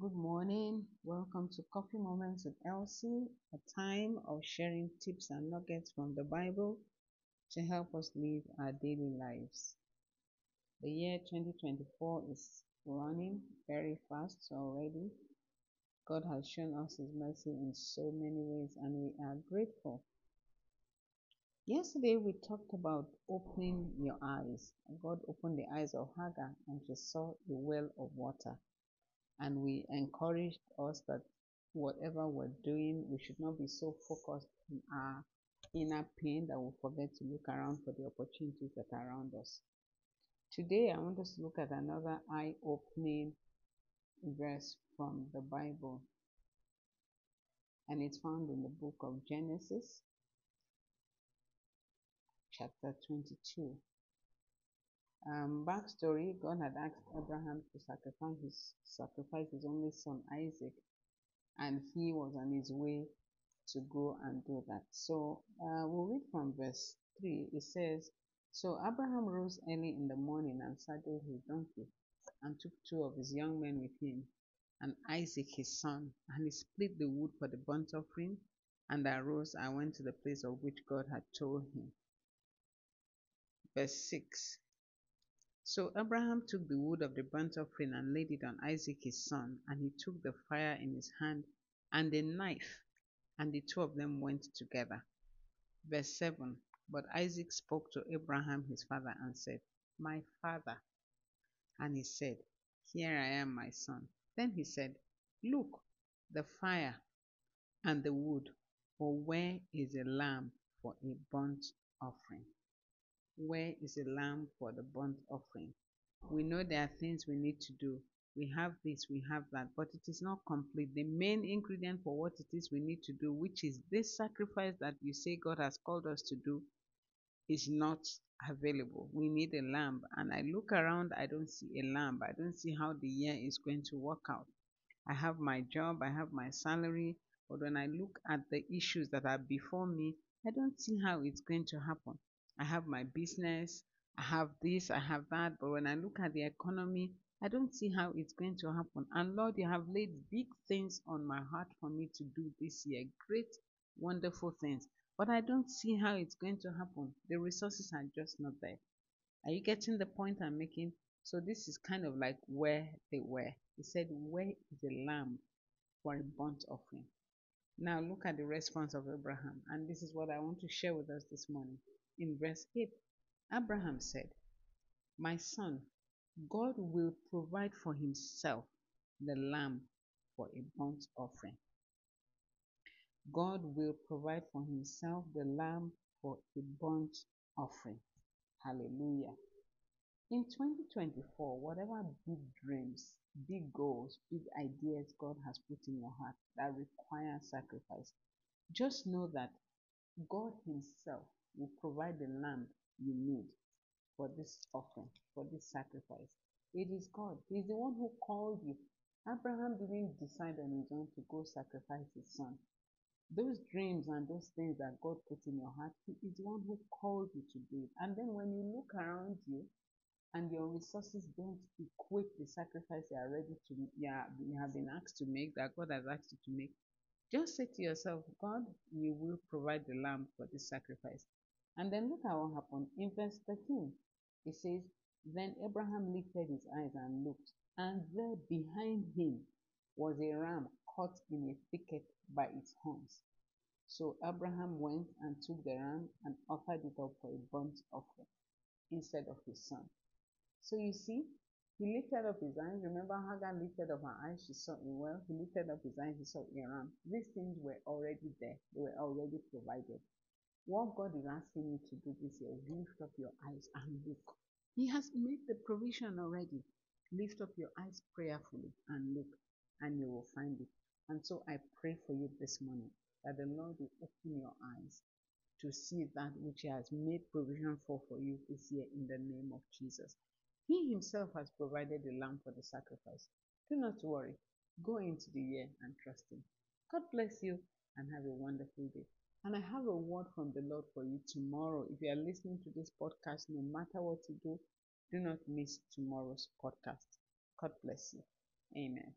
Good morning. Welcome to Coffee Moments with Elsie, a time of sharing tips and nuggets from the Bible to help us live our daily lives. The year 2024 is running very fast already. God has shown us His mercy in so many ways, and we are grateful. Yesterday, we talked about opening your eyes. God opened the eyes of Hagar, and she saw a well of water. And we encouraged us that whatever we're doing, we should not be so focused on our inner pain that we forget to look around for the opportunities that are around us. Today, I want us to look at another eye opening verse from the Bible. And it's found in the book of Genesis, chapter 22. Um, backstory God had asked Abraham to sacrifice his, sacrifice his only son Isaac, and he was on his way to go and do that. So uh, we'll read from verse 3. It says, So Abraham rose early in the morning and saddled his donkey and took two of his young men with him and Isaac his son, and he split the wood for the burnt offering, and arose and went to the place of which God had told him. Verse 6 So Abraham took the wood of the burnt offering and laid it on Isaac his son, and he took the fire in his hand and the knife, and the two of them went together. Verse 7 But Isaac spoke to Abraham his father and said, My father. And he said, Here I am, my son. Then he said, Look, the fire and the wood, for where is a lamb for a burnt offering? Where is a lamb for the burnt offering? We know there are things we need to do. We have this, we have that, but it is not complete. The main ingredient for what it is we need to do, which is this sacrifice that you say God has called us to do, is not available. We need a lamb. And I look around, I don't see a lamb. I don't see how the year is going to work out. I have my job, I have my salary, but when I look at the issues that are before me, I don't see how it's going to happen. I have my business, I have this, I have that, but when I look at the economy, I don't see how it's going to happen. And Lord, you have laid big things on my heart for me to do this year, great, wonderful things. But I don't see how it's going to happen. The resources are just not there. Are you getting the point I'm making? So this is kind of like where they were. He said, Where is the lamb for a burnt offering? Now look at the response of Abraham. And this is what I want to share with us this morning. In verse 8, Abraham said, My son, God will provide for himself the lamb for a burnt offering. God will provide for himself the lamb for a burnt offering. Hallelujah. In 2024, whatever big dreams, big goals, big ideas God has put in your heart that require sacrifice, just know that God Himself will provide the lamb you need for this offering, for this sacrifice. It is God. He's the one who called you. Abraham didn't decide on his own to go sacrifice his son. Those dreams and those things that God put in your heart, He is the one who called you to do it. And then when you look around you and your resources don't equate the sacrifice you are ready to, you have been asked to make, that God has asked you to make, just say to yourself, God, you will provide the lamb for this sacrifice. And then look at what happened. In verse 13, it says, Then Abraham lifted his eyes and looked, and there behind him was a ram caught in a thicket by its horns. So Abraham went and took the ram and offered it up for a burnt offering instead of his son. So you see, he lifted up his eyes. Remember, Hagar lifted up her eyes, she saw a well. He lifted up his eyes, he saw a ram. These things were already there, they were already provided. What God is asking you to do this year lift up your eyes and look. He has made the provision already. Lift up your eyes prayerfully and look, and you will find it. And so I pray for you this morning that the Lord will open your eyes to see that which He has made provision for for you this year in the name of Jesus. He Himself has provided the lamb for the sacrifice. Do not worry. Go into the year and trust Him. God bless you and have a wonderful day. And I have a word from the Lord for you tomorrow. If you are listening to this podcast, no matter what you do, do not miss tomorrow's podcast. God bless you. Amen.